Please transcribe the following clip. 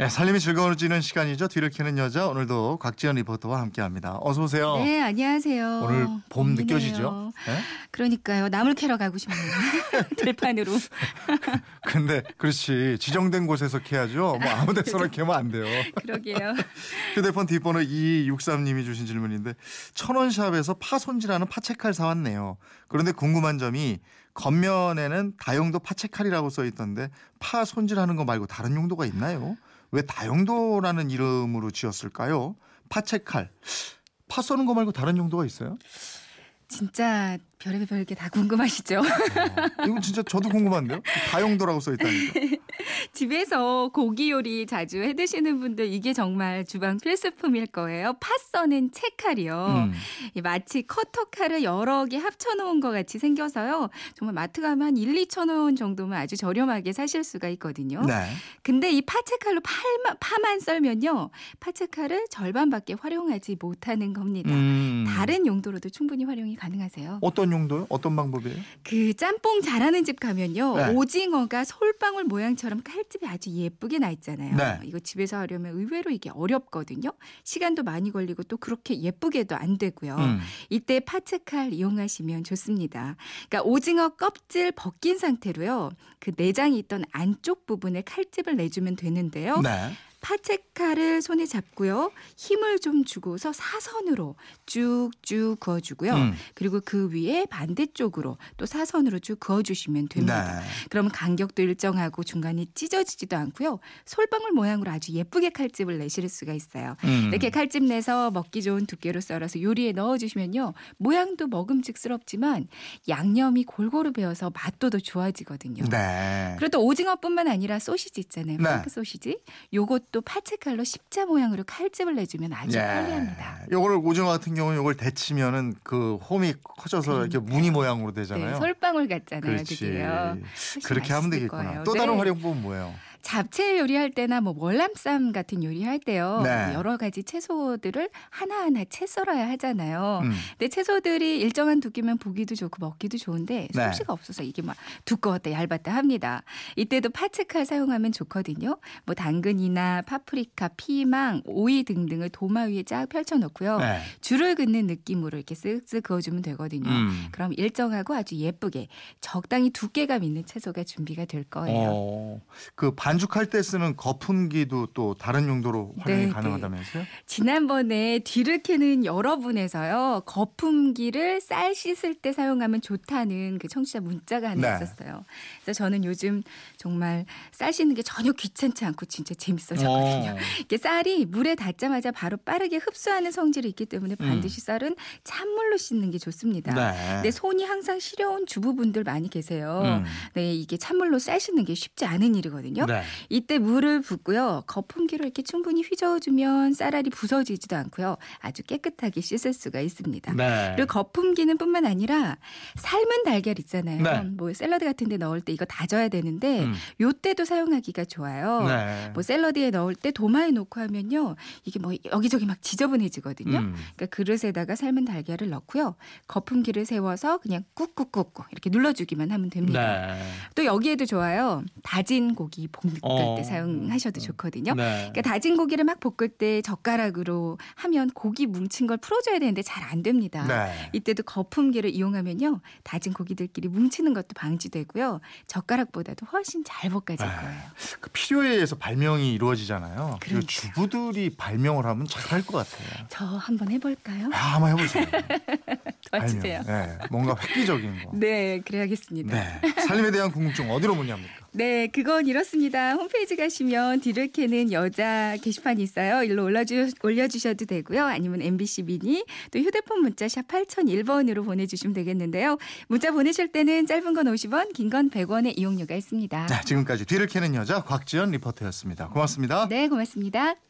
네, 삶이 즐거워지는 시간이죠. 뒤를 캐는 여자 오늘도 곽지연 리포터와 함께합니다. 어서 오세요. 네, 안녕하세요. 오늘 봄 봄이네요. 느껴지죠? 네? 그러니까요. 나물 캐러 가고 싶네요. 들판으로. 근데 그렇지 지정된 곳에서 캐야죠. 뭐 아무 데서나 캐면 안 돼요. 그러게요. 휴대폰 뒷번호 2263님이 주신 질문인데 천원샵에서 파 손질하는 파채칼 사왔네요. 그런데 궁금한 점이 겉면에는 다용도 파채칼이라고 써 있던데 파 손질하는 거 말고 다른 용도가 있나요? 왜 다용도라는 이름으로 지었을까요? 파채칼. 파 써는 거 말고 다른 용도가 있어요? 진짜 별의별 별게 다 궁금하시죠? 어, 이건 진짜 저도 궁금한데요. 다용도라고 써 있다니까. 집에서 고기 요리 자주 해 드시는 분들 이게 정말 주방 필수품일 거예요. 파 써는 채칼이요. 음. 이 마치 커터칼을 여러 개 합쳐 놓은 것 같이 생겨서요. 정말 마트 가면 한 1, 2천 원 정도면 아주 저렴하게 사실 수가 있거든요. 네. 근데 이 파채칼로 팔만, 파만 썰면요. 파채칼을 절반밖에 활용하지 못하는 겁니다. 음. 다른 용도로도 충분히 활용이 가능하세요. 어떤 용도요? 어떤 방법이에요? 그 짬뽕 잘하는 집 가면요. 네. 오징어가 솔방울 모양처럼 칼집이 아주 예쁘게 나 있잖아요. 네. 이거 집에서 하려면 의외로 이게 어렵거든요. 시간도 많이 걸리고 또 그렇게 예쁘게도 안 되고요. 음. 이때 파츠칼 이용하시면 좋습니다. 그러니까 오징어 껍질 벗긴 상태로요. 그 내장이 있던 안쪽 부분에 칼집을 내주면 되는데요. 네. 파채칼을 손에 잡고요. 힘을 좀 주고서 사선으로 쭉쭉 그어주고요. 음. 그리고 그 위에 반대쪽으로 또 사선으로 쭉 그어주시면 됩니다. 네. 그러면 간격도 일정하고 중간이 찢어지지도 않고요. 솔방울 모양으로 아주 예쁘게 칼집을 내실 수가 있어요. 음. 이렇게 칼집 내서 먹기 좋은 두께로 썰어서 요리에 넣어주시면요. 모양도 먹음직스럽지만 양념이 골고루 배어서 맛도 더 좋아지거든요. 네. 그리고 또 오징어뿐만 아니라 소시지 있잖아요. 네. 프랑크 소시지. 요것 도 파채칼로 십자 모양으로 칼집을 내주면 아주 편리합니다. 요거를 오징어 같은 경우는 요걸 데치면은 그 홈이 커져서 이렇게 무늬 모양으로 되잖아요. 네, 솔방울 같잖아요. 그렇지. 그게요. 그렇게 하면 되겠구나. 거예요. 또 다른 네. 활용법은 뭐예요? 잡채 요리할 때나 뭐 월남쌈 같은 요리할 때요. 네. 여러 가지 채소들을 하나하나 채 썰어야 하잖아요. 음. 근데 채소들이 일정한 두께면 보기도 좋고 먹기도 좋은데 네. 솜씨가 없어서 이게 막 두꺼웠다 얇았다 합니다. 이때도 파츠칼 사용하면 좋거든요. 뭐 당근이나 파프리카, 피망, 오이 등등을 도마 위에 쫙 펼쳐 놓고요. 네. 줄을 긋는 느낌으로 이렇게 쓱쓱 그어 주면 되거든요. 음. 그럼 일정하고 아주 예쁘게 적당히 두께감 있는 채소가 준비가 될 거예요. 어, 그 반죽할 때 쓰는 거품기도 또 다른 용도로 활용이 네, 가능하다면서요? 지난번에 뒤를 캐는 여러분에서요 거품기를 쌀 씻을 때 사용하면 좋다는 그 청취자 문자가 하나 네. 있었어요. 그래서 저는 요즘 정말 쌀 씻는 게 전혀 귀찮지 않고 진짜 재밌어졌거든요. 어. 이게 쌀이 물에 닿자마자 바로 빠르게 흡수하는 성질이 있기 음. 때문에 반드시 쌀은 찬물로 씻는 게 좋습니다. 네. 근데 손이 항상 시려운 주부분들 많이 계세요. 음. 네, 이게 찬물로 쌀 씻는 게 쉽지 않은 일이거든요. 네. 이때 물을 붓고요. 거품기로 이렇게 충분히 휘저어주면 쌀알이 부서지지도 않고요. 아주 깨끗하게 씻을 수가 있습니다. 네. 그리고 거품기는 뿐만 아니라 삶은 달걀 있잖아요. 네. 뭐 샐러드 같은 데 넣을 때 이거 다져야 되는데 음. 요때도 사용하기가 좋아요. 네. 뭐 샐러드에 넣을 때 도마에 놓고 하면요. 이게 뭐 여기저기 막 지저분해지거든요. 음. 그러니까 그릇에다가 삶은 달걀을 넣고요. 거품기를 세워서 그냥 꾹꾹꾹꾹 이렇게 눌러주기만 하면 됩니다. 네. 또 여기에도 좋아요. 다진 고기 볶을 어. 때 사용하셔도 좋거든요. 네. 그러니까 다진 고기를 막 볶을 때 젓가락으로 하면 고기 뭉친 걸 풀어줘야 되는데 잘 안 됩니다. 네. 이때도 거품기를 이용하면요. 다진 고기들끼리 뭉치는 것도 방지되고요. 젓가락보다도 훨씬 잘 볶아질 네. 거예요. 그 필요에 의해서 발명이 이루어지잖아요. 그리고. 주부들이 발명을 하면 잘할 것 같아요. 저 한번 해볼까요? 아, 한번 해보세요. 도와주세요. 네. 뭔가 획기적인 거. 네, 그래야겠습니다. 네. 살림에 대한 궁금증 어디로 문의합니까? 네, 그건 이렇습니다. 홈페이지 가시면 뒤를 캐는 여자 게시판이 있어요. 일로 올려주, 올려주셔도 되고요. 아니면 MBC 미니 또 휴대폰 문자 샵 8001번으로 보내주시면 되겠는데요. 문자 보내실 때는 짧은 건 50원, 긴 건 100원의 이용료가 있습니다. 네, 지금까지 뒤를 캐는 여자 곽지연 리포터였습니다. 고맙습니다. 네, 고맙습니다.